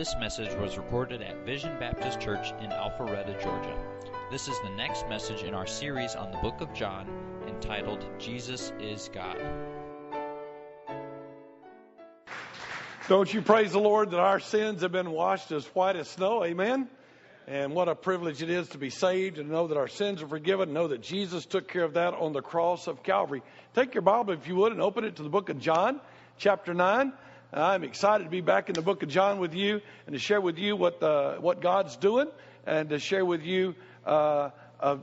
This message was recorded at Vision Baptist Church in Alpharetta, Georgia. This is the next message in our series on the book of John entitled Jesus is God. Don't you praise the Lord that our sins have been washed as white as snow? Amen. And what a privilege it is to be saved and know that our sins are forgiven, know that Jesus took care of that on the cross of Calvary. Take your Bible, if you would, and open it to the book of John, chapter 9. I'm excited to be back in the book of John with you and to share with you what, the, what God's doing and to share with you uh, uh,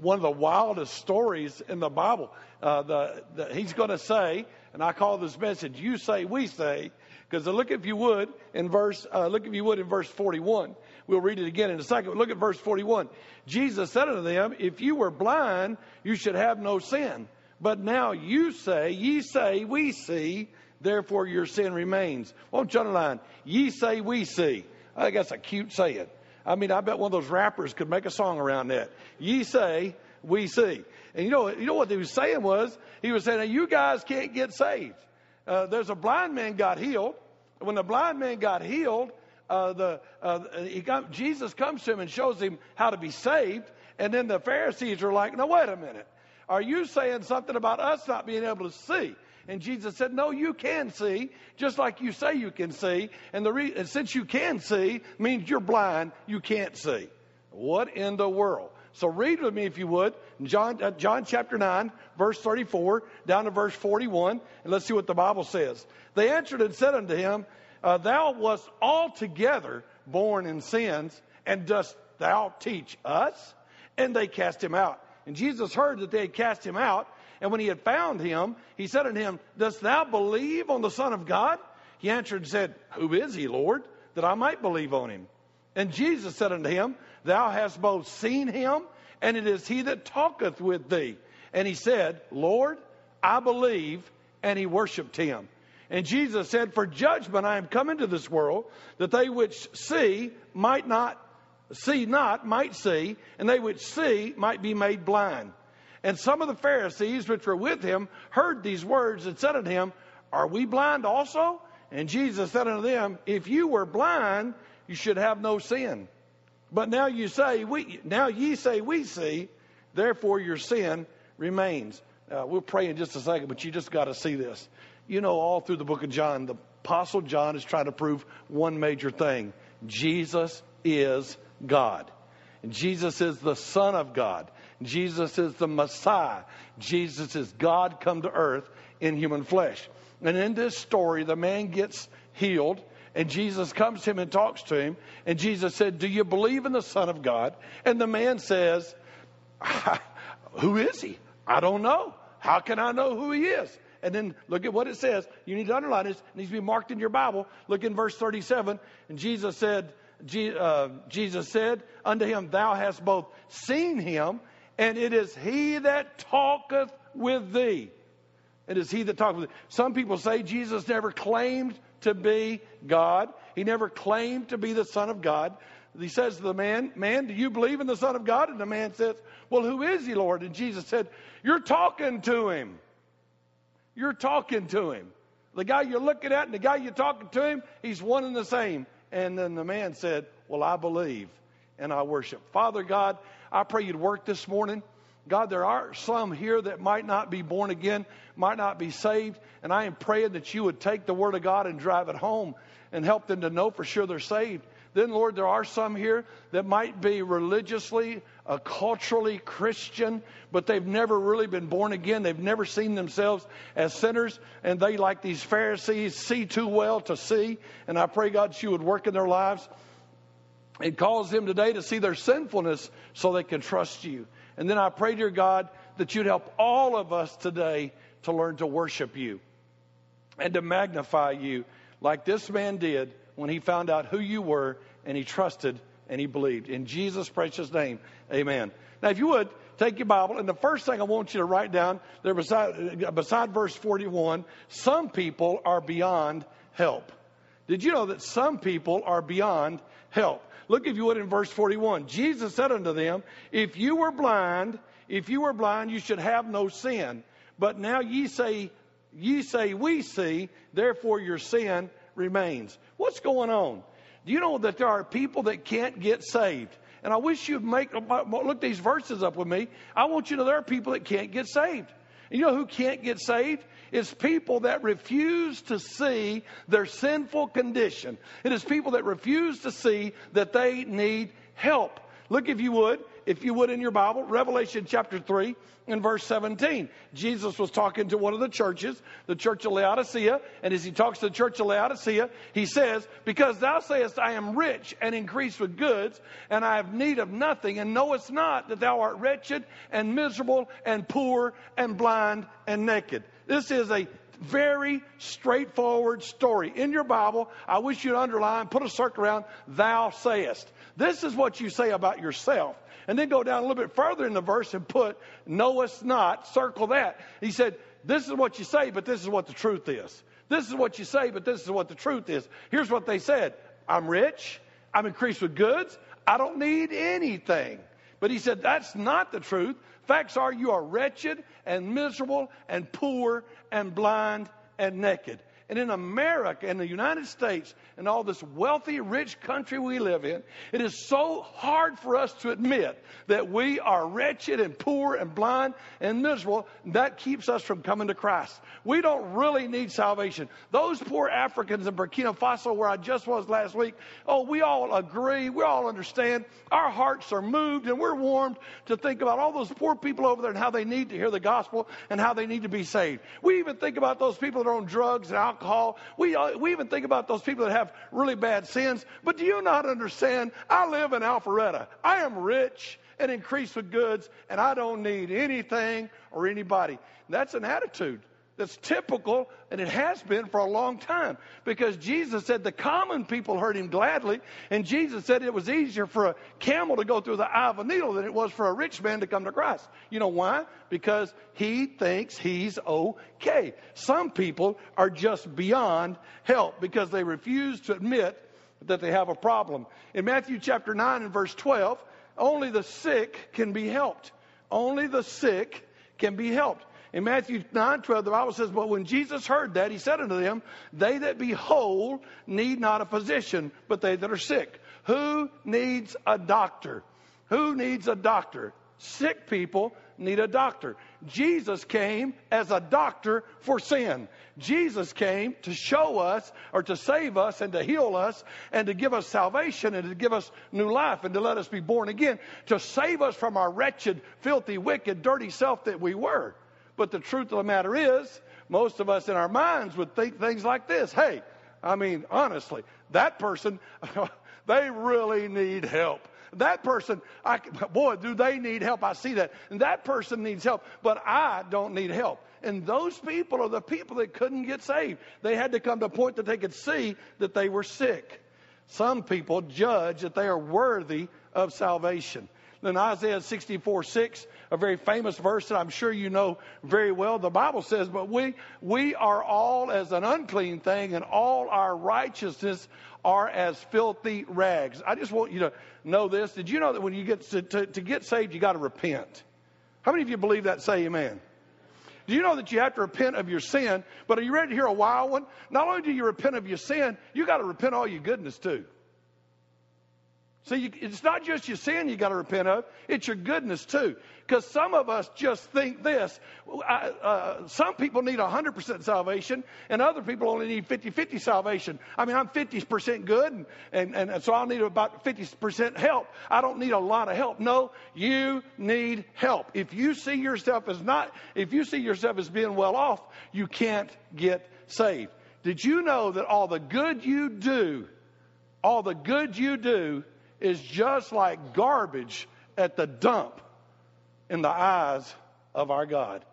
one of the wildest stories in the Bible. Uh, the, the, he's going to say, and I call this message, You Say, We Say, because look if you would in verse, uh, look if you would in verse 41. We'll read it again in a second. Look at verse 41. Jesus said unto them, If you were blind, you should have no sin. But now you say, Ye say, We see, therefore your sin remains. Won't you underline? Ye say, we see. I think that's a cute saying. I mean, I bet one of those rappers could make a song around that. Ye say, we see. And you know, you know what he was saying was, he was saying, you guys can't get saved. Uh, there's a blind man got healed. When the blind man got healed, uh, the, uh, he got, Jesus comes to him and shows him how to be saved. And then the Pharisees are like, no, wait a minute. Are you saying something about us not being able to see? And Jesus said, No, you can see, just like you say you can see. And, the re- and since you can see, means you're blind, you can't see. What in the world? So read with me, if you would, John, uh, John chapter 9, verse 34, down to verse 41, and let's see what the Bible says. They answered and said unto him, uh, Thou wast altogether born in sins, and dost thou teach us? And they cast him out. And Jesus heard that they had cast him out. And when he had found him, he said unto him, Dost thou believe on the Son of God? He answered and said, Who is he, Lord, that I might believe on him? And Jesus said unto him, Thou hast both seen him, and it is he that talketh with thee. And he said, Lord, I believe. And he worshiped him. And Jesus said, For judgment I am come into this world, that they which see might not see not might see, and they which see might be made blind. And some of the Pharisees which were with him heard these words and said unto him, Are we blind also? And Jesus said unto them, If you were blind, you should have no sin. But now you say we now ye say we see, therefore your sin remains. Uh, we'll pray in just a second, but you just got to see this. You know, all through the book of John, the Apostle John is trying to prove one major thing Jesus is God. And Jesus is the Son of God. Jesus is the Messiah. Jesus is God come to earth in human flesh. And in this story, the man gets healed, and Jesus comes to him and talks to him. And Jesus said, Do you believe in the Son of God? And the man says, Who is he? I don't know. How can I know who he is? And then look at what it says. You need to underline this. It needs to be marked in your Bible. Look in verse 37. And Jesus said, uh, Jesus said unto him, Thou hast both seen him, and it is he that talketh with thee. It is he that talketh with thee. Some people say Jesus never claimed to be God. He never claimed to be the Son of God. He says to the man, Man, do you believe in the Son of God? And the man says, Well, who is he, Lord? And Jesus said, You're talking to him. You're talking to him. The guy you're looking at and the guy you're talking to him, he's one and the same. And then the man said, Well, I believe and I worship. Father God, I pray you'd work this morning. God, there are some here that might not be born again, might not be saved, and I am praying that you would take the Word of God and drive it home and help them to know for sure they're saved. Then, Lord, there are some here that might be religiously, uh, culturally Christian, but they've never really been born again. They've never seen themselves as sinners, and they, like these Pharisees, see too well to see. And I pray, God, that you would work in their lives and calls them today to see their sinfulness so they can trust you. And then I pray, dear God, that you'd help all of us today to learn to worship you and to magnify you like this man did when he found out who you were and he trusted and he believed. In Jesus' precious name, amen. Now, if you would, take your Bible, and the first thing I want you to write down there beside, beside verse 41 some people are beyond help. Did you know that some people are beyond help? Look, if you would, in verse 41. Jesus said unto them, If you were blind, if you were blind, you should have no sin. But now ye say, ye say, we see, therefore your sin remains. What's going on? Do you know that there are people that can't get saved? And I wish you'd make look these verses up with me. I want you to know there are people that can't get saved. You know who can't get saved? It's people that refuse to see their sinful condition. It is people that refuse to see that they need help. Look, if you would, if you would in your Bible, Revelation chapter 3 and verse 17. Jesus was talking to one of the churches, the church of Laodicea, and as he talks to the church of Laodicea, he says, Because thou sayest, I am rich and increased with goods, and I have need of nothing, and knowest not that thou art wretched and miserable and poor and blind and naked. This is a very straightforward story. In your Bible, I wish you'd underline, put a circle around, thou sayest. This is what you say about yourself. And then go down a little bit further in the verse and put, knowest not, circle that. He said, this is what you say, but this is what the truth is. This is what you say, but this is what the truth is. Here's what they said I'm rich, I'm increased with goods, I don't need anything. But he said, that's not the truth. Facts are you are wretched and miserable and poor and blind and naked. And in America, in the United States, and all this wealthy, rich country we live in, it is so hard for us to admit that we are wretched and poor and blind and miserable. That keeps us from coming to Christ. We don't really need salvation. Those poor Africans in Burkina Faso, where I just was last week, oh, we all agree, we all understand. Our hearts are moved and we're warmed to think about all those poor people over there and how they need to hear the gospel and how they need to be saved. We even think about those people that are on drugs and alcohol alcohol. We, uh, we even think about those people that have really bad sins. But do you not understand? I live in Alpharetta. I am rich and increased with goods, and I don't need anything or anybody. That's an attitude that's typical, and it has been for a long time. Because Jesus said the common people heard him gladly, and Jesus said it was easier for a camel to go through the eye of a needle than it was for a rich man to come to Christ. You know why? Because he thinks he's okay. Some people are just beyond help because they refuse to admit that they have a problem. In Matthew chapter 9 and verse 12, only the sick can be helped. Only the sick can be helped. In Matthew 9 12, the Bible says, But when Jesus heard that, he said unto them, They that be whole need not a physician, but they that are sick. Who needs a doctor? Who needs a doctor? Sick people need a doctor. Jesus came as a doctor for sin. Jesus came to show us or to save us and to heal us and to give us salvation and to give us new life and to let us be born again, to save us from our wretched, filthy, wicked, dirty self that we were. But the truth of the matter is, most of us in our minds would think things like this Hey, I mean, honestly, that person, they really need help. That person, I, boy, do they need help. I see that. And that person needs help, but I don't need help. And those people are the people that couldn't get saved. They had to come to a point that they could see that they were sick. Some people judge that they are worthy of salvation. Then Isaiah 64 6, a very famous verse that I'm sure you know very well. The Bible says, But we, we are all as an unclean thing, and all our righteousness are as filthy rags. I just want you to know this. Did you know that when you get to, to, to get saved, you got to repent? How many of you believe that? Say amen. Do you know that you have to repent of your sin? But are you ready to hear a wild one? Not only do you repent of your sin, you got to repent all your goodness too. See, you, it's not just your sin you got to repent of, it's your goodness too. Because some of us just think this. I, uh, some people need 100% salvation, and other people only need 50 50 salvation. I mean, I'm 50% good, and, and, and so I'll need about 50% help. I don't need a lot of help. No, you need help. If you see yourself as not, if you see yourself as being well off, you can't get saved. Did you know that all the good you do, all the good you do, is just like garbage at the dump in the eyes of our God.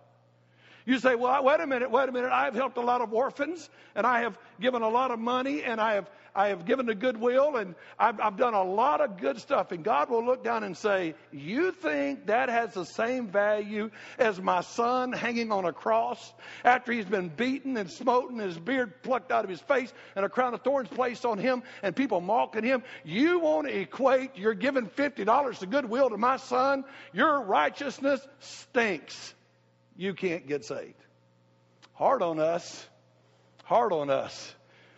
You say, well, wait a minute, wait a minute. I've helped a lot of orphans and I have given a lot of money and I have I have given to goodwill and I've, I've done a lot of good stuff. And God will look down and say, You think that has the same value as my son hanging on a cross after he's been beaten and smoten, his beard plucked out of his face, and a crown of thorns placed on him, and people mocking him? You want to equate your giving $50 to goodwill to my son? Your righteousness stinks. You can't get saved. Hard on us. Hard on us.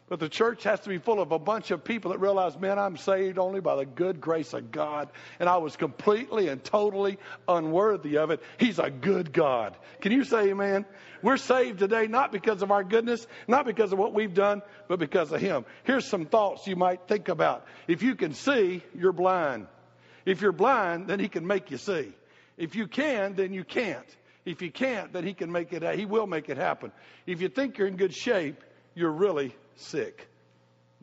But the church has to be full of a bunch of people that realize, man, I'm saved only by the good grace of God. And I was completely and totally unworthy of it. He's a good God. Can you say amen? We're saved today not because of our goodness, not because of what we've done, but because of Him. Here's some thoughts you might think about. If you can see, you're blind. If you're blind, then He can make you see. If you can, then you can't. If you can't, then He can make it, He will make it happen. If you think you're in good shape, you're really sick.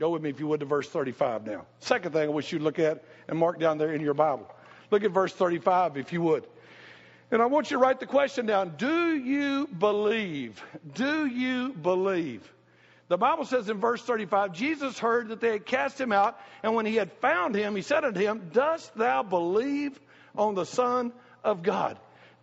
Go with me, if you would, to verse 35 now. Second thing I wish you'd look at and mark down there in your Bible. Look at verse 35, if you would. And I want you to write the question down Do you believe? Do you believe? The Bible says in verse 35 Jesus heard that they had cast him out, and when he had found him, he said unto him, Dost thou believe on the Son of God?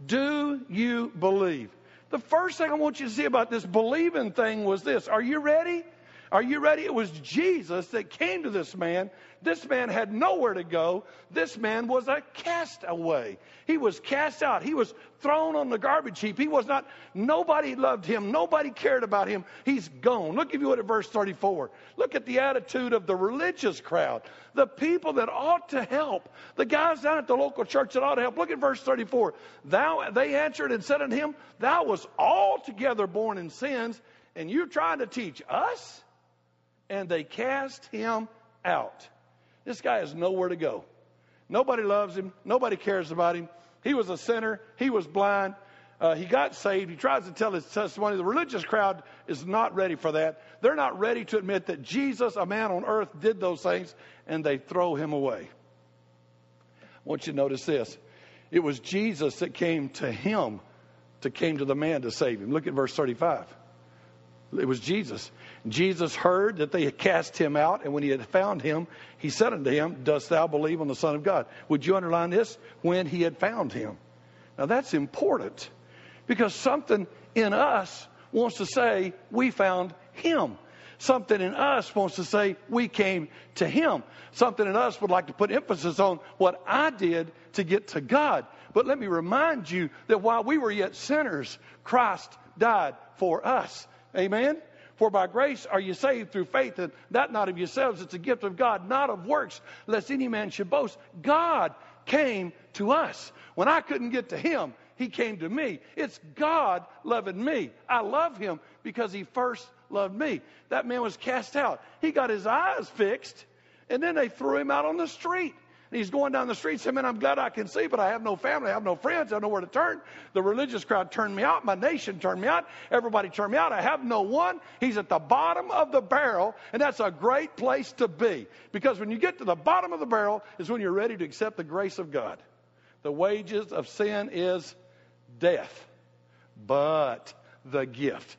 Do you believe? The first thing I want you to see about this believing thing was this Are you ready? Are you ready? It was Jesus that came to this man. This man had nowhere to go. This man was a castaway. He was cast out. He was thrown on the garbage heap. He was not, nobody loved him. Nobody cared about him. He's gone. Look, if you would, at verse 34. Look at the attitude of the religious crowd, the people that ought to help, the guys down at the local church that ought to help. Look at verse 34. Thou, they answered and said unto him, Thou was altogether born in sins, and you're trying to teach us? And they cast him out. This guy has nowhere to go. Nobody loves him. Nobody cares about him. He was a sinner. He was blind. Uh, he got saved. He tries to tell his testimony. The religious crowd is not ready for that. They're not ready to admit that Jesus, a man on earth, did those things, and they throw him away. I want you to notice this. It was Jesus that came to him, to came to the man to save him. Look at verse 35. It was Jesus. Jesus heard that they had cast him out, and when he had found him, he said unto him, Dost thou believe on the Son of God? Would you underline this? When he had found him. Now that's important because something in us wants to say, We found him. Something in us wants to say, We came to him. Something in us would like to put emphasis on what I did to get to God. But let me remind you that while we were yet sinners, Christ died for us. Amen? For by grace are you saved through faith, and that not of yourselves, it's a gift of God, not of works, lest any man should boast. God came to us. When I couldn't get to him, he came to me. It's God loving me. I love him because he first loved me. That man was cast out. He got his eyes fixed, and then they threw him out on the street. And he's going down the street saying, Man, I'm glad I can see, but I have no family. I have no friends. I don't know where to turn. The religious crowd turned me out. My nation turned me out. Everybody turned me out. I have no one. He's at the bottom of the barrel, and that's a great place to be. Because when you get to the bottom of the barrel is when you're ready to accept the grace of God. The wages of sin is death, but the gift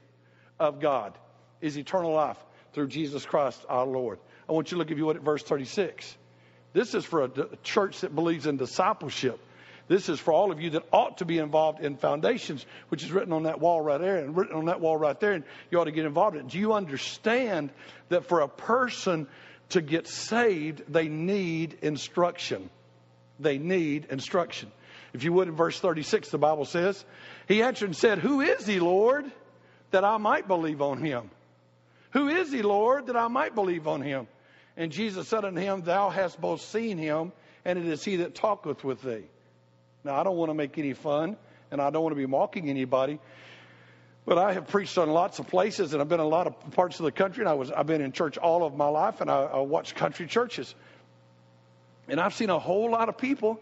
of God is eternal life through Jesus Christ our Lord. I want you to look, if you would, at verse 36. This is for a church that believes in discipleship. This is for all of you that ought to be involved in foundations, which is written on that wall right there and written on that wall right there, and you ought to get involved in it. Do you understand that for a person to get saved, they need instruction? They need instruction. If you would, in verse 36, the Bible says, He answered and said, Who is he, Lord, that I might believe on him? Who is he, Lord, that I might believe on him? And Jesus said unto him, Thou hast both seen him, and it is he that talketh with thee. Now, I don't want to make any fun, and I don't want to be mocking anybody, but I have preached on lots of places, and I've been in a lot of parts of the country, and I was, I've been in church all of my life, and I, I watch country churches. And I've seen a whole lot of people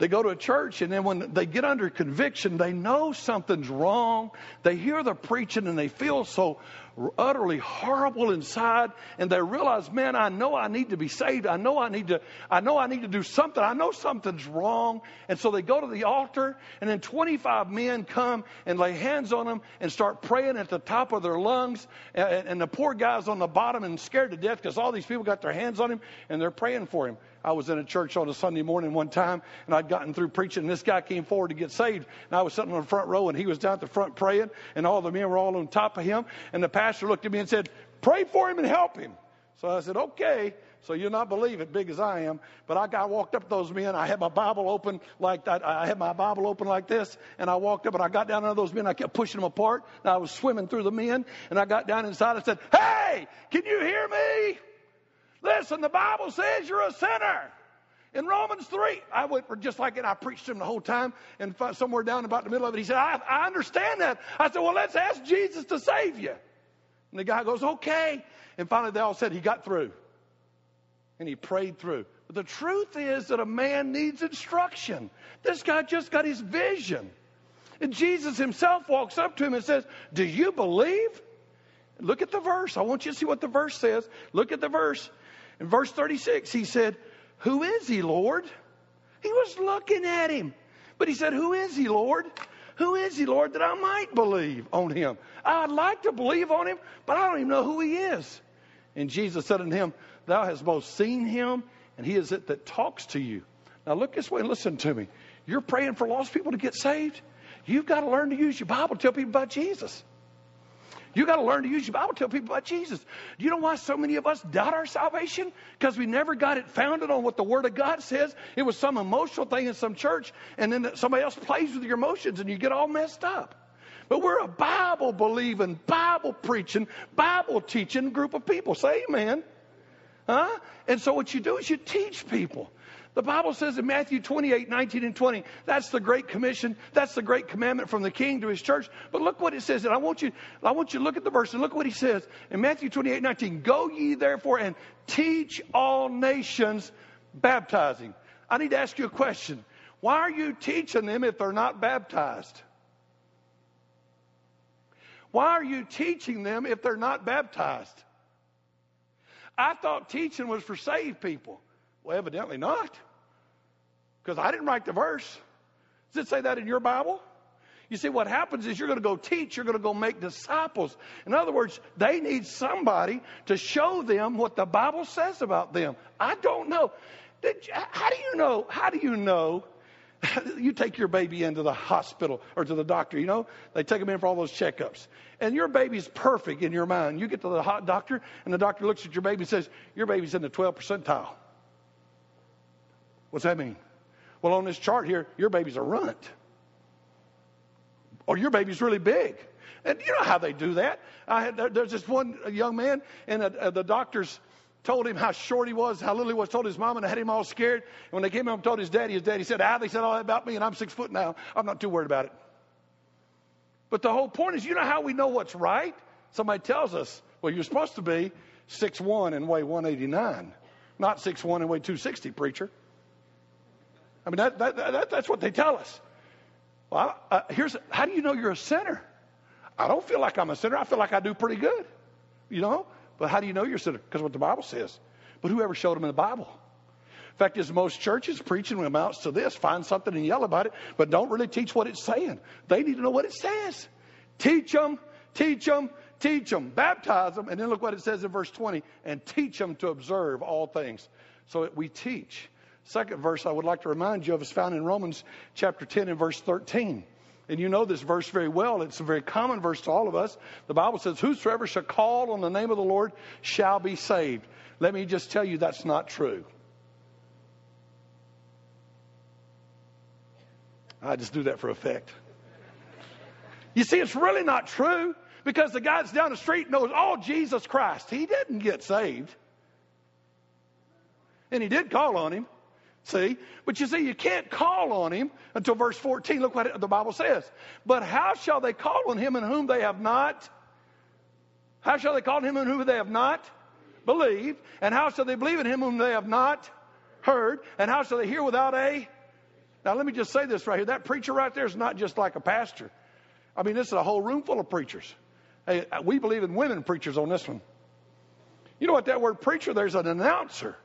they go to a church, and then when they get under conviction, they know something's wrong. They hear the preaching, and they feel so utterly horrible inside, and they realize, man, I know I need to be saved. I know I need to. I know I need to do something. I know something's wrong, and so they go to the altar, and then 25 men come and lay hands on them and start praying at the top of their lungs, and, and the poor guy's on the bottom and scared to death because all these people got their hands on him and they're praying for him. I was in a church on a Sunday morning one time, and I'd gotten through preaching, and this guy came forward to get saved. And I was sitting on the front row, and he was down at the front praying, and all the men were all on top of him. And the pastor looked at me and said, Pray for him and help him. So I said, Okay. So you'll not believe it, big as I am. But I got walked up to those men. I had my Bible open like that. I had my Bible open like this, and I walked up and I got down under those men. I kept pushing them apart. And I was swimming through the men, and I got down inside and said, "Hey, can you hear me? Listen, the Bible says you're a sinner." In Romans 3, I went for just like it. I preached him the whole time, and somewhere down about the middle of it, he said, I, I understand that. I said, Well, let's ask Jesus to save you. And the guy goes, Okay. And finally, they all said he got through. And he prayed through. But the truth is that a man needs instruction. This guy just got his vision. And Jesus himself walks up to him and says, Do you believe? Look at the verse. I want you to see what the verse says. Look at the verse. In verse 36, he said, who is he, Lord? He was looking at him. But he said, Who is he, Lord? Who is he, Lord, that I might believe on him? I'd like to believe on him, but I don't even know who he is. And Jesus said unto him, Thou hast both seen him, and he is it that talks to you. Now look this way and listen to me. You're praying for lost people to get saved. You've got to learn to use your Bible to tell people about Jesus. You got to learn to use your Bible. Tell people about Jesus. Do you know why so many of us doubt our salvation? Because we never got it founded on what the Word of God says. It was some emotional thing in some church, and then somebody else plays with your emotions, and you get all messed up. But we're a Bible believing, Bible preaching, Bible teaching group of people. Say amen. Huh? And so what you do is you teach people. The Bible says in Matthew 28, 19 and 20, that's the great commission. That's the great commandment from the king to his church. But look what it says. And I want you, I want you to look at the verse and look what he says in Matthew 28, 19. Go ye therefore and teach all nations baptizing. I need to ask you a question. Why are you teaching them if they're not baptized? Why are you teaching them if they're not baptized? I thought teaching was for saved people. Well, evidently not. Because I didn't write the verse. Does it say that in your Bible? You see, what happens is you're going to go teach, you're going to go make disciples. In other words, they need somebody to show them what the Bible says about them. I don't know. how do you know? How do you know? you take your baby into the hospital or to the doctor, you know, they take them in for all those checkups. And your baby's perfect in your mind. You get to the hot doctor, and the doctor looks at your baby and says, Your baby's in the 12 percentile. What's that mean? Well, on this chart here, your baby's a runt. Or your baby's really big. And you know how they do that. I had, there's this one young man, and uh, the doctors told him how short he was, how little he was, told his mom, and I had him all scared. And when they came home told his daddy, his daddy said, Ah, they said all that about me, and I'm six foot now. I'm not too worried about it. But the whole point is, you know how we know what's right? Somebody tells us, well, you're supposed to be six one and weigh 189, not six one and weigh 260, preacher. I mean, that, that, that, that's what they tell us. Well, uh, here's how do you know you're a sinner? I don't feel like I'm a sinner. I feel like I do pretty good, you know. But how do you know you're a sinner? Because what the Bible says. But whoever showed them in the Bible. In fact, as most churches preaching amounts to this, find something and yell about it, but don't really teach what it's saying. They need to know what it says. Teach them, teach them, teach them, baptize them, and then look what it says in verse 20, and teach them to observe all things. So we teach. Second verse I would like to remind you of is found in Romans chapter 10 and verse 13. And you know this verse very well. It's a very common verse to all of us. The Bible says, Whosoever shall call on the name of the Lord shall be saved. Let me just tell you that's not true. I just do that for effect. You see, it's really not true because the guy that's down the street knows, oh, Jesus Christ. He didn't get saved. And he did call on him. See? But you see, you can't call on him until verse 14. Look what the Bible says. But how shall they call on him in whom they have not? How shall they call on him in whom they have not believed? And how shall they believe in him whom they have not heard? And how shall they hear without a? Now, let me just say this right here. That preacher right there is not just like a pastor. I mean, this is a whole room full of preachers. Hey, we believe in women preachers on this one. You know what that word preacher, there's an announcer.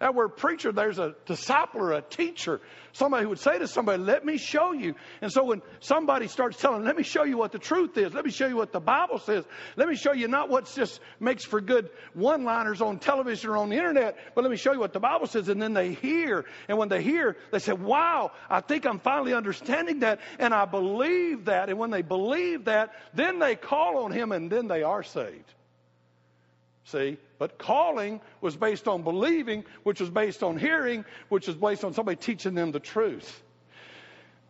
That word preacher, there's a discipler, a teacher, somebody who would say to somebody, Let me show you. And so when somebody starts telling, Let me show you what the truth is, let me show you what the Bible says, let me show you not what just makes for good one liners on television or on the internet, but let me show you what the Bible says. And then they hear. And when they hear, they say, Wow, I think I'm finally understanding that. And I believe that. And when they believe that, then they call on Him and then they are saved. See? But calling was based on believing, which was based on hearing, which was based on somebody teaching them the truth.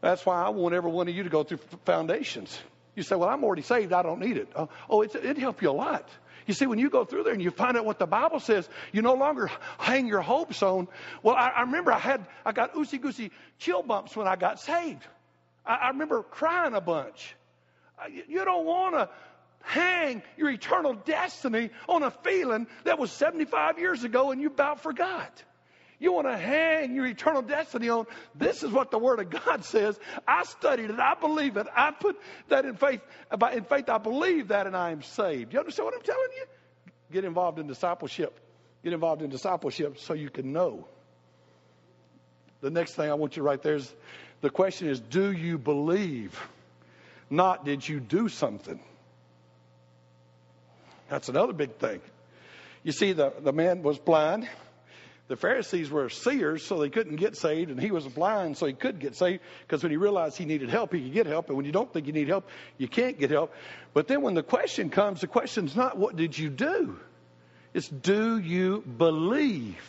That's why I want every one of you to go through foundations. You say, Well, I'm already saved, I don't need it. Uh, oh, oh it'd help you a lot. You see, when you go through there and you find out what the Bible says, you no longer hang your hopes on. Well, I, I remember I had I got oosey goosey chill bumps when I got saved. I, I remember crying a bunch. Uh, you don't want to hang your eternal destiny on a feeling that was 75 years ago and you about forgot. You want to hang your eternal destiny on this is what the Word of God says. I studied it. I believe it. I put that in faith. In faith, I believe that and I am saved. You understand what I'm telling you? Get involved in discipleship. Get involved in discipleship so you can know. The next thing I want you to write there is the question is do you believe? Not did you do something? That's another big thing. You see, the, the man was blind. The Pharisees were seers, so they couldn't get saved, and he was blind, so he could get saved because when he realized he needed help, he could get help. And when you don't think you need help, you can't get help. But then when the question comes, the question's not what did you do? It's do you believe?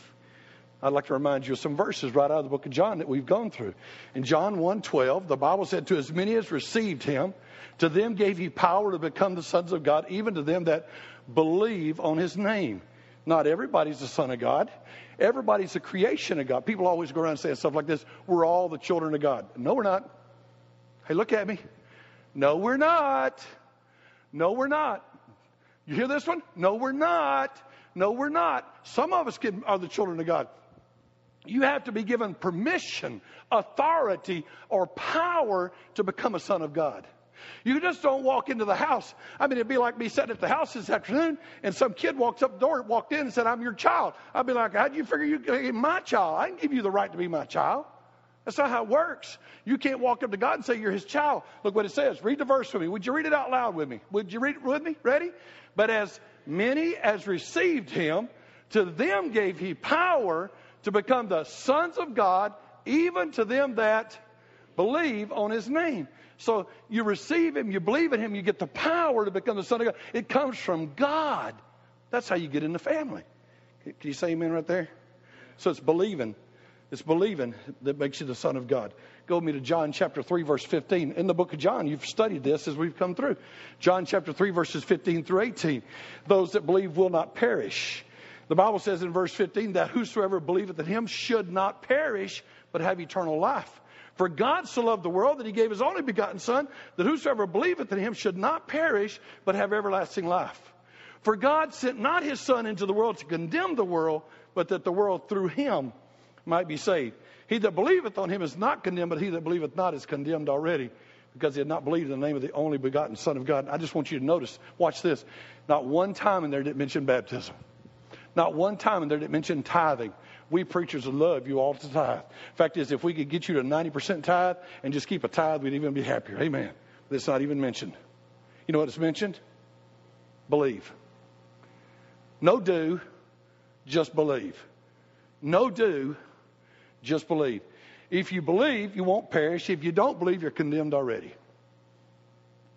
I'd like to remind you of some verses right out of the book of John that we've gone through. In John 1:12, the Bible said, "To as many as received him, to them gave he power to become the sons of God, even to them that believe on his name." Not everybody's the son of God. Everybody's a creation of God. People always go around saying stuff like this we're all the children of God. No, we're not. Hey, look at me. No, we're not. No, we're not. You hear this one? No, we're not. No, we're not. Some of us are the children of God. You have to be given permission, authority, or power to become a son of God. You just don't walk into the house. I mean, it'd be like me sitting at the house this afternoon and some kid walks up the door, walked in and said, I'm your child. I'd be like, you figure you could be my child? I can give you the right to be my child. That's not how it works. You can't walk up to God and say you're his child. Look what it says. Read the verse with me. Would you read it out loud with me? Would you read it with me? Ready? But as many as received him, to them gave he power to become the sons of God, even to them that believe on his name. So you receive him, you believe in him, you get the power to become the son of God. It comes from God. That's how you get in the family. Can you say amen right there? So it's believing. It's believing that makes you the son of God. Go with me to John chapter 3, verse 15. In the book of John, you've studied this as we've come through. John chapter 3, verses 15 through 18. Those that believe will not perish. The Bible says in verse 15 that whosoever believeth in him should not perish, but have eternal life. For God so loved the world that he gave his only begotten Son, that whosoever believeth in him should not perish, but have everlasting life. For God sent not his Son into the world to condemn the world, but that the world through him might be saved. He that believeth on him is not condemned, but he that believeth not is condemned already, because he had not believed in the name of the only begotten Son of God. I just want you to notice, watch this. Not one time in there did it mention baptism. Not one time in there did it mention tithing. We preachers would love you all to tithe. Fact is, if we could get you to 90% tithe and just keep a tithe, we'd even be happier. Amen. It's not even mentioned. You know what it's mentioned? Believe. No do, just believe. No do, just believe. If you believe, you won't perish. If you don't believe, you're condemned already.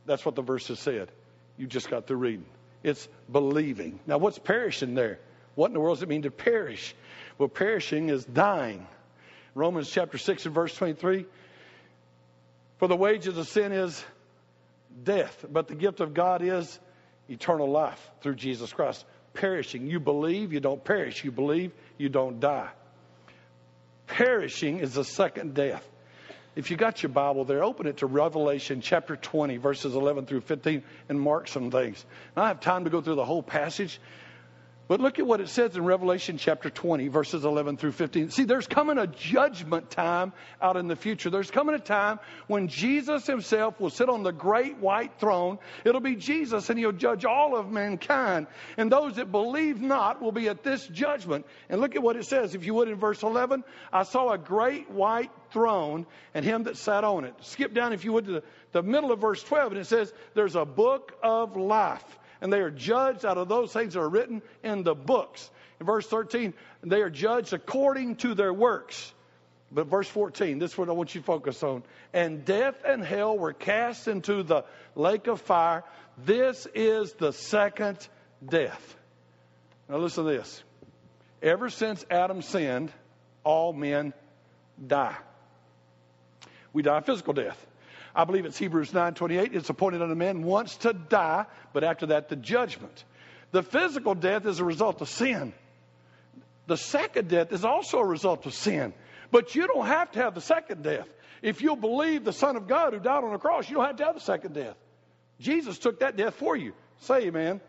That's what the verse has said. You just got through reading. It's believing. Now, what's perishing there? What in the world does it mean to perish? Well, perishing is dying. Romans chapter 6 and verse 23. For the wages of sin is death, but the gift of God is eternal life through Jesus Christ. Perishing. You believe, you don't perish. You believe, you don't die. Perishing is the second death. If you got your Bible there, open it to Revelation chapter 20, verses 11 through 15, and mark some things. Now, I have time to go through the whole passage. But look at what it says in Revelation chapter 20, verses 11 through 15. See, there's coming a judgment time out in the future. There's coming a time when Jesus himself will sit on the great white throne. It'll be Jesus, and he'll judge all of mankind. And those that believe not will be at this judgment. And look at what it says, if you would, in verse 11. I saw a great white throne and him that sat on it. Skip down, if you would, to the, the middle of verse 12, and it says, There's a book of life and they are judged out of those things that are written in the books. In verse 13, they are judged according to their works. But verse 14, this is what I want you to focus on. And death and hell were cast into the lake of fire. This is the second death. Now listen to this. Ever since Adam sinned, all men die. We die physical death. I believe it's Hebrews 9:28. It's appointed unto man once to die, but after that the judgment. The physical death is a result of sin. The second death is also a result of sin. But you don't have to have the second death. If you'll believe the Son of God who died on the cross, you don't have to have the second death. Jesus took that death for you. Say amen.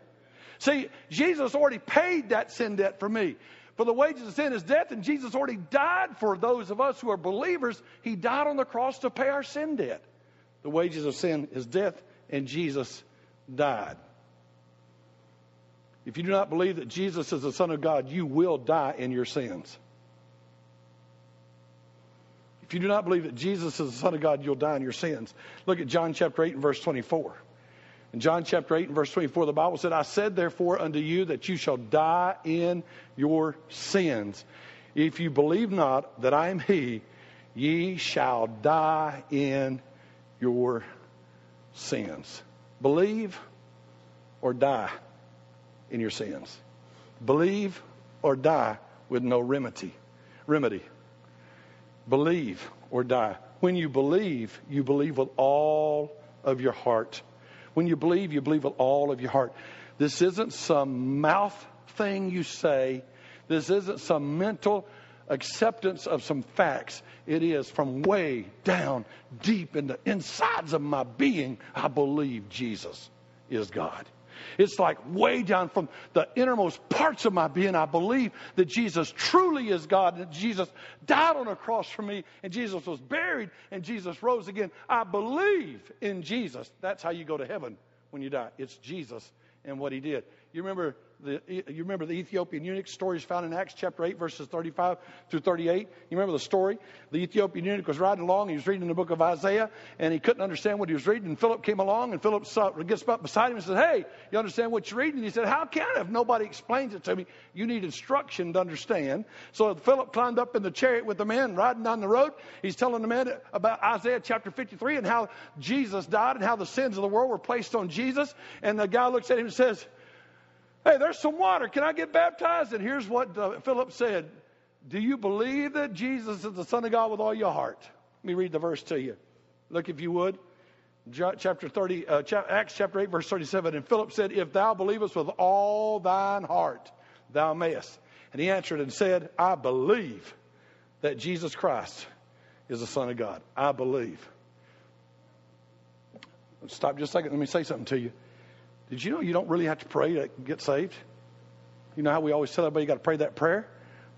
See, Jesus already paid that sin debt for me. For the wages of sin is death, and Jesus already died for those of us who are believers. He died on the cross to pay our sin debt. The wages of sin is death, and Jesus died. If you do not believe that Jesus is the Son of God, you will die in your sins. If you do not believe that Jesus is the Son of God, you'll die in your sins. Look at John chapter 8 and verse 24. In John chapter 8 and verse 24, the Bible said, I said therefore unto you that you shall die in your sins. If you believe not that I am He, ye shall die in your sins. Believe or die in your sins. Believe or die with no remedy. Remedy. Believe or die. When you believe, you believe with all of your heart. When you believe, you believe with all of your heart. This isn't some mouth thing you say. This isn't some mental acceptance of some facts. It is from way down deep in the insides of my being, I believe Jesus is God. It's like way down from the innermost parts of my being. I believe that Jesus truly is God, that Jesus died on a cross for me, and Jesus was buried, and Jesus rose again. I believe in Jesus. That's how you go to heaven when you die. It's Jesus and what he did. You remember the, you remember the Ethiopian eunuch story is found in Acts chapter 8, verses 35 through 38. You remember the story? The Ethiopian eunuch was riding along. He was reading the book of Isaiah, and he couldn't understand what he was reading. And Philip came along, and Philip saw, gets up beside him and says, Hey, you understand what you're reading? And he said, How can I if nobody explains it to me? You need instruction to understand. So Philip climbed up in the chariot with the man riding down the road. He's telling the man about Isaiah chapter 53 and how Jesus died and how the sins of the world were placed on Jesus. And the guy looks at him and says, Hey, there's some water. Can I get baptized? And here's what uh, Philip said Do you believe that Jesus is the Son of God with all your heart? Let me read the verse to you. Look, if you would. Chapter 30, uh, Acts chapter 8, verse 37. And Philip said, If thou believest with all thine heart, thou mayest. And he answered and said, I believe that Jesus Christ is the Son of God. I believe. Stop just a second. Let me say something to you. Did you know you don't really have to pray to get saved? You know how we always tell everybody you got to pray that prayer?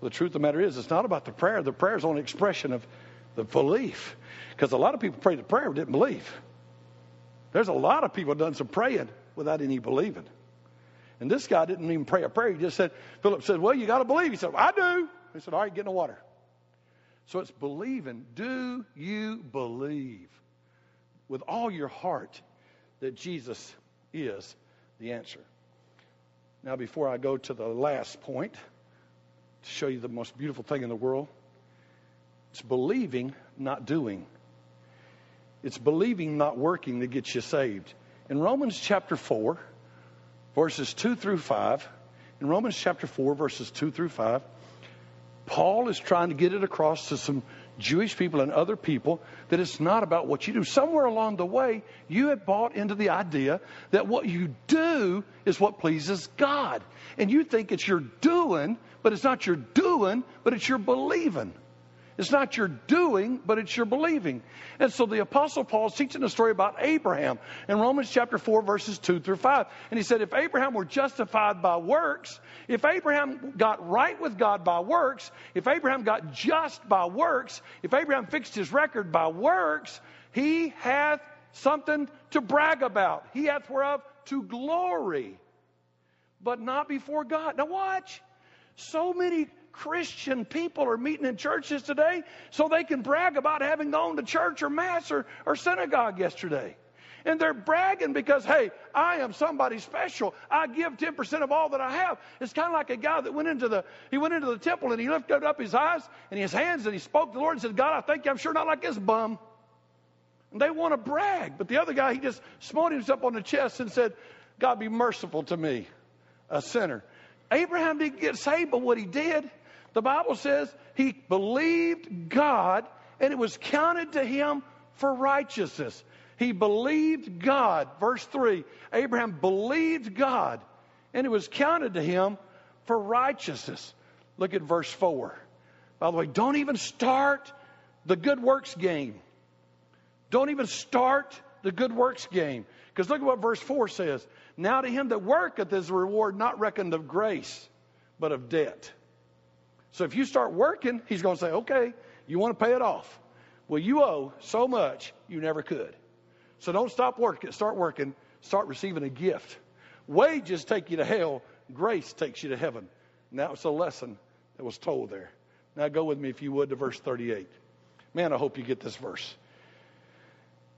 Well, the truth of the matter is, it's not about the prayer. The prayer is only an expression of the belief. Because a lot of people prayed the prayer but didn't believe. There's a lot of people done some praying without any believing. And this guy didn't even pray a prayer. He just said, Philip said, Well, you got to believe. He said, I do. He said, All right, get in the water. So it's believing. Do you believe with all your heart that Jesus is the answer. Now, before I go to the last point, to show you the most beautiful thing in the world, it's believing, not doing. It's believing, not working that gets you saved. In Romans chapter 4, verses 2 through 5, in Romans chapter 4, verses 2 through 5, Paul is trying to get it across to some Jewish people and other people that it's not about what you do. Somewhere along the way, you have bought into the idea that what you do is what pleases God. And you think it's your doing, but it's not your doing, but it's your believing. It's not your doing, but it's your believing. And so the Apostle Paul is teaching a story about Abraham in Romans chapter 4, verses 2 through 5. And he said, if Abraham were justified by works, if Abraham got right with God by works, if Abraham got just by works, if Abraham fixed his record by works, he hath something to brag about. He hath whereof to glory, but not before God. Now watch. So many Christian people are meeting in churches today so they can brag about having gone to church or mass or, or synagogue yesterday. And they're bragging because, hey, I am somebody special. I give 10% of all that I have. It's kind of like a guy that went into the, he went into the temple and he lifted up his eyes and his hands and he spoke to the Lord and said, God, I thank you. I'm sure not like this bum. And they want to brag. But the other guy, he just smote himself on the chest and said, God, be merciful to me, a sinner. Abraham didn't get saved, but what he did, the Bible says he believed God and it was counted to him for righteousness. He believed God. Verse 3 Abraham believed God and it was counted to him for righteousness. Look at verse 4. By the way, don't even start the good works game. Don't even start the good works game. Because look at what verse 4 says. Now to him that worketh is a reward not reckoned of grace, but of debt. So if you start working, he's going to say, okay, you want to pay it off. Well, you owe so much, you never could. So don't stop working. Start working. Start receiving a gift. Wages take you to hell. Grace takes you to heaven. That was a lesson that was told there. Now go with me, if you would, to verse 38. Man, I hope you get this verse.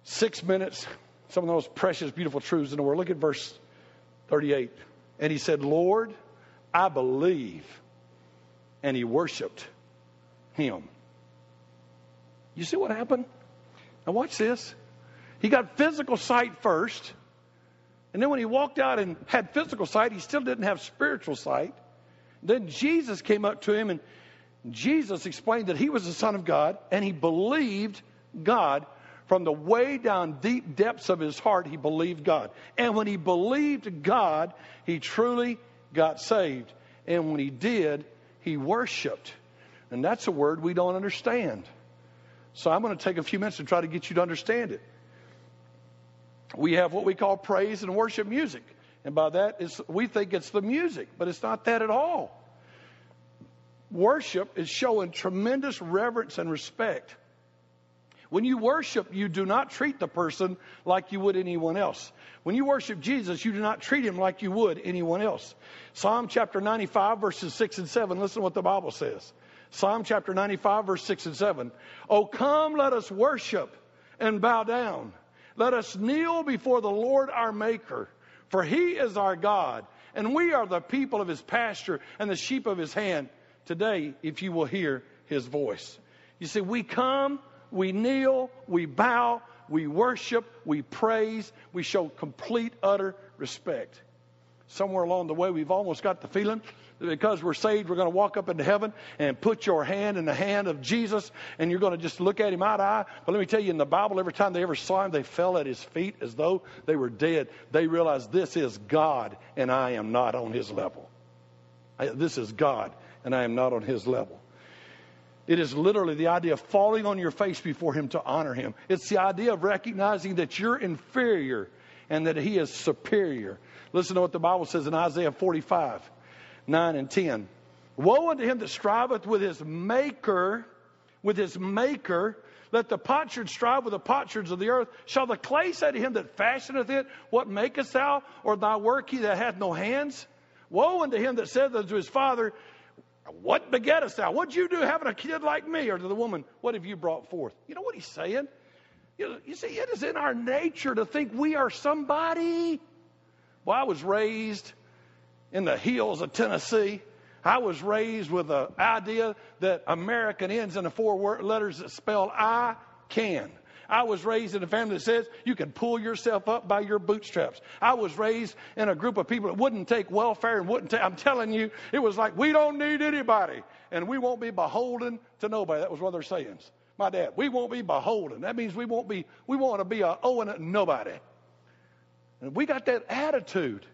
Six minutes, some of the most precious, beautiful truths in the world. Look at verse 38. And he said, Lord, I believe. And he worshiped him. You see what happened? Now, watch this. He got physical sight first. And then when he walked out and had physical sight, he still didn't have spiritual sight. Then Jesus came up to him and Jesus explained that he was the Son of God and he believed God from the way down deep depths of his heart. He believed God. And when he believed God, he truly got saved. And when he did, he worshiped. And that's a word we don't understand. So I'm going to take a few minutes to try to get you to understand it. We have what we call praise and worship music. And by that, we think it's the music, but it's not that at all. Worship is showing tremendous reverence and respect. When you worship, you do not treat the person like you would anyone else. When you worship Jesus, you do not treat him like you would anyone else. Psalm chapter 95, verses 6 and 7, listen to what the Bible says. Psalm chapter 95, verse 6 and 7. Oh, come, let us worship and bow down. Let us kneel before the Lord our Maker. For he is our God, and we are the people of his pasture and the sheep of his hand. Today, if you will hear his voice. You see, we come, we kneel, we bow, we worship, we praise, we show complete, utter respect. Somewhere along the way, we've almost got the feeling that because we're saved, we're going to walk up into heaven and put your hand in the hand of Jesus, and you're going to just look at him eye to eye. But let me tell you, in the Bible, every time they ever saw him, they fell at his feet as though they were dead. They realized this is God, and I am not on his level. This is God, and I am not on his level. It is literally the idea of falling on your face before him to honor him. It's the idea of recognizing that you're inferior and that he is superior. Listen to what the Bible says in Isaiah 45. 9 and 10. Woe unto him that striveth with his maker, with his maker. Let the potsherd strive with the potsherds of the earth. Shall the clay say to him that fashioneth it, What makest thou? Or thy work he that hath no hands? Woe unto him that saith unto his father, What begettest thou? What'd you do having a kid like me? Or to the woman, What have you brought forth? You know what he's saying? You, know, you see, it is in our nature to think we are somebody. Well, I was raised in the hills of Tennessee. I was raised with the idea that American ends in the four letters that spell I can. I was raised in a family that says you can pull yourself up by your bootstraps. I was raised in a group of people that wouldn't take welfare and wouldn't take, I'm telling you, it was like, we don't need anybody and we won't be beholden to nobody. That was one of their sayings. My dad, we won't be beholden. That means we won't be, we want to be a oh, owing it nobody. And we got that attitude.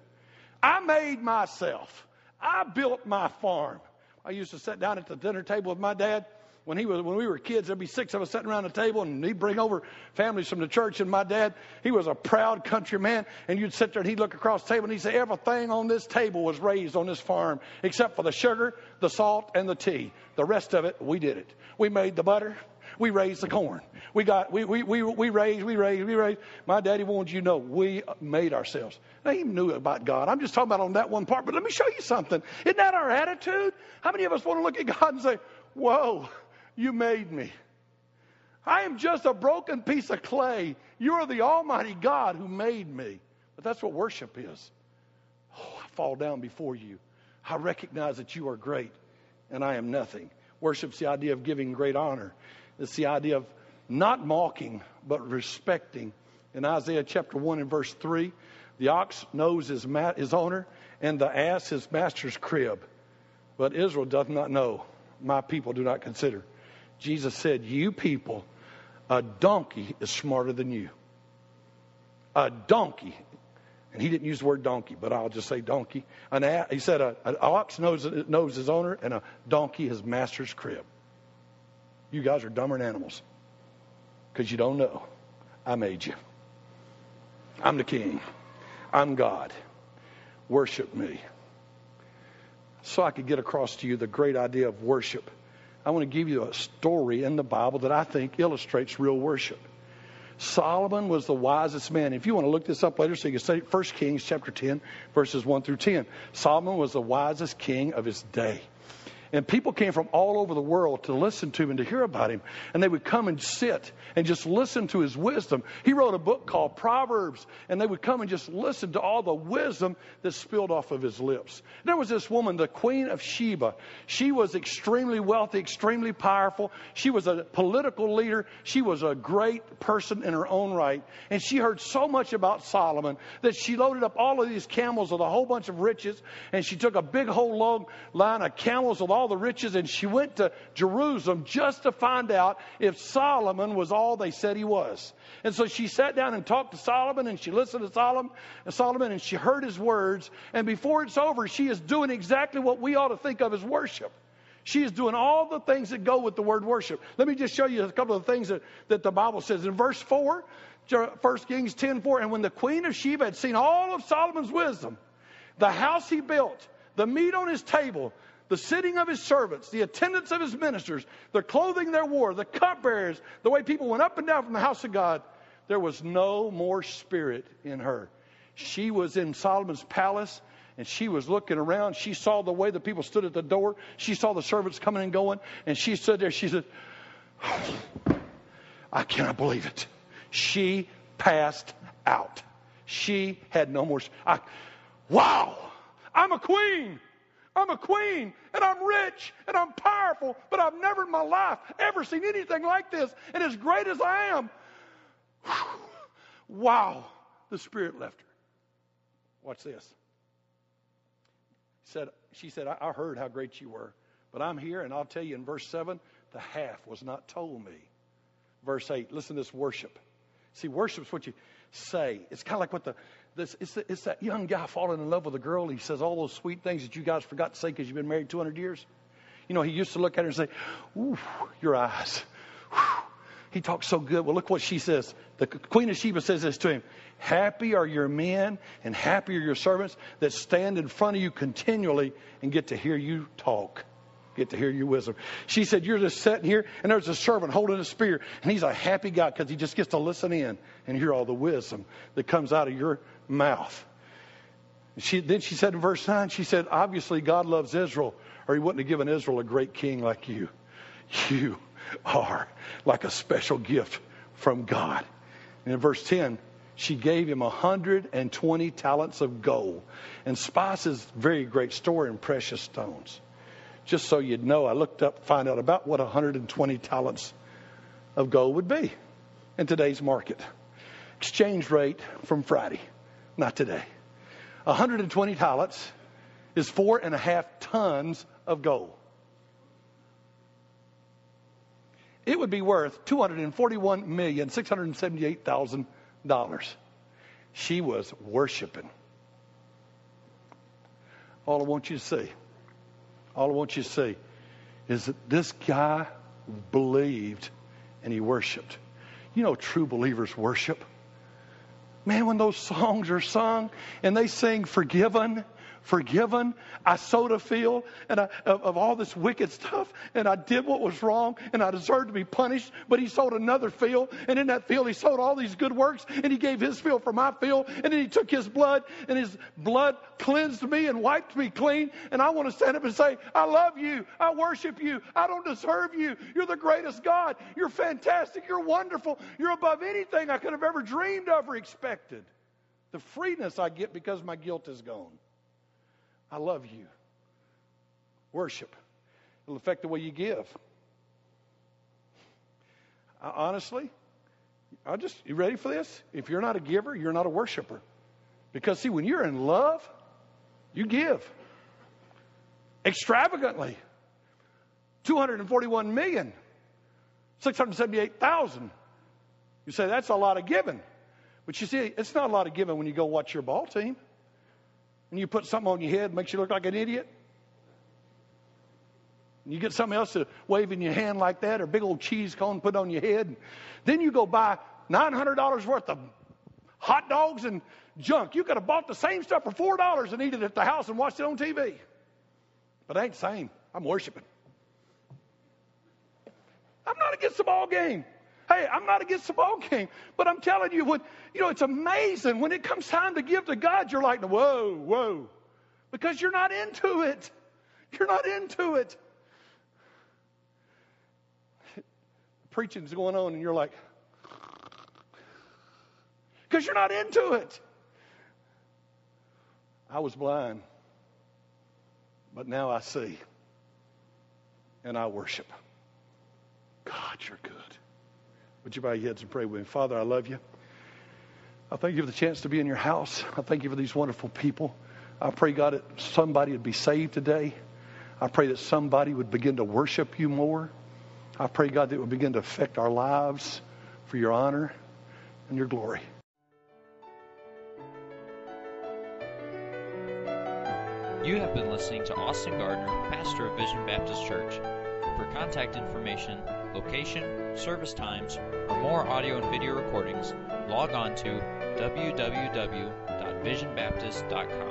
I made myself. I built my farm. I used to sit down at the dinner table with my dad when he was when we were kids. There'd be six of us sitting around the table, and he'd bring over families from the church. And my dad, he was a proud country man, and you'd sit there and he'd look across the table and he'd say, "Everything on this table was raised on this farm, except for the sugar, the salt, and the tea. The rest of it, we did it. We made the butter, we raised the corn. We got, we, we, we, we raised, we raised, we raised. My daddy wanted you to know we made ourselves. Now he knew about God. I'm just talking about on that one part, but let me show you something. Isn't that our attitude? How many of us want to look at God and say, whoa, you made me. I am just a broken piece of clay. You are the Almighty God who made me. But that's what worship is. Oh, I fall down before you. I recognize that you are great and I am nothing. Worship's the idea of giving great honor. It's the idea of not mocking, but respecting. In Isaiah chapter 1 and verse 3, The ox knows his, ma- his owner, and the ass his master's crib. But Israel doth not know. My people do not consider. Jesus said, You people, a donkey is smarter than you. A donkey. And he didn't use the word donkey, but I'll just say donkey. An a- he said, a, An ox knows, knows his owner, and a donkey his master's crib. You guys are dumber than animals because you don't know. I made you. I'm the king. I'm God. Worship me. So I could get across to you the great idea of worship. I want to give you a story in the Bible that I think illustrates real worship. Solomon was the wisest man. If you want to look this up later, so you can study 1 Kings chapter 10, verses 1 through 10. Solomon was the wisest king of his day. And people came from all over the world to listen to him and to hear about him. And they would come and sit and just listen to his wisdom. He wrote a book called Proverbs, and they would come and just listen to all the wisdom that spilled off of his lips. There was this woman, the Queen of Sheba. She was extremely wealthy, extremely powerful. She was a political leader. She was a great person in her own right. And she heard so much about Solomon that she loaded up all of these camels with a whole bunch of riches. And she took a big whole long line of camels with all all the riches, and she went to Jerusalem just to find out if Solomon was all they said he was. And so she sat down and talked to Solomon, and she listened to Solomon, Solomon, and she heard his words. And before it's over, she is doing exactly what we ought to think of as worship. She is doing all the things that go with the word worship. Let me just show you a couple of things that, that the Bible says. In verse 4, 1 Kings 10 4, and when the queen of Sheba had seen all of Solomon's wisdom, the house he built, the meat on his table, the sitting of his servants, the attendance of his ministers, the clothing they wore, the cupbearers, the way people went up and down from the house of God, there was no more spirit in her. She was in Solomon's palace and she was looking around. She saw the way the people stood at the door. She saw the servants coming and going. And she stood there. She said, I cannot believe it. She passed out. She had no more. I, wow, I'm a queen. I'm a queen and I'm rich and I'm powerful, but I've never in my life ever seen anything like this. And as great as I am, wow, the Spirit left her. Watch this. Said, she said, I, I heard how great you were, but I'm here and I'll tell you in verse 7 the half was not told me. Verse 8, listen to this worship. See, worship's what you say. It's kind of like what the this, it's, it's that young guy falling in love with a girl. He says all those sweet things that you guys forgot to say because you've been married 200 years. You know, he used to look at her and say, Ooh, your eyes. Whew. He talks so good. Well, look what she says. The Queen of Sheba says this to him Happy are your men and happy are your servants that stand in front of you continually and get to hear you talk get to hear your wisdom. She said, You're just sitting here, and there's a servant holding a spear, and he's a happy guy because he just gets to listen in and hear all the wisdom that comes out of your mouth. She, then she said in verse 9, she said, Obviously, God loves Israel, or he wouldn't have given Israel a great king like you. You are like a special gift from God. And in verse 10, she gave him 120 talents of gold and spices, very great store and precious stones just so you'd know, I looked up, find out about what 120 talents of gold would be in today's market. Exchange rate from Friday, not today. 120 talents is four and a half tons of gold. It would be worth $241,678,000. She was worshiping. All I want you to see all I want you to see is that this guy believed and he worshiped. You know, true believers worship. Man, when those songs are sung and they sing forgiven forgiven. I sowed a field and I, of, of, all this wicked stuff, and I did what was wrong, and I deserved to be punished. But he sowed another field, and in that field he sowed all these good works, and he gave his field for my field, and then he took his blood, and his blood cleansed me and wiped me clean. And I want to stand up and say, I love you. I worship you. I don't deserve you. You're the greatest God. You're fantastic. You're wonderful. You're above anything I could have ever dreamed of or expected. The freeness I get because my guilt is gone. I love you. Worship. It'll affect the way you give. I, honestly, I just, you ready for this? If you're not a giver, you're not a worshiper. Because, see, when you're in love, you give extravagantly. 241 million, 678,000. You say that's a lot of giving. But you see, it's not a lot of giving when you go watch your ball team and you put something on your head makes you look like an idiot. And you get something else to wave in your hand like that or big old cheese cone put on your head. And Then you go buy $900 worth of hot dogs and junk. You could have bought the same stuff for $4 and eat it at the house and watched it on TV. But it ain't the same. I'm worshiping. I'm not against the ball game. Hey, I'm not against game, but I'm telling you, when you know, it's amazing when it comes time to give to God. You're like, whoa, whoa, because you're not into it. You're not into it. Preaching's going on, and you're like, because you're not into it. I was blind, but now I see, and I worship. God, you're good. Would you bow your heads and pray with me? Father, I love you. I thank you for the chance to be in your house. I thank you for these wonderful people. I pray, God, that somebody would be saved today. I pray that somebody would begin to worship you more. I pray, God, that it would begin to affect our lives for your honor and your glory. You have been listening to Austin Gardner, pastor of Vision Baptist Church. For contact information, location, service times, or more audio and video recordings, log on to www.visionbaptist.com.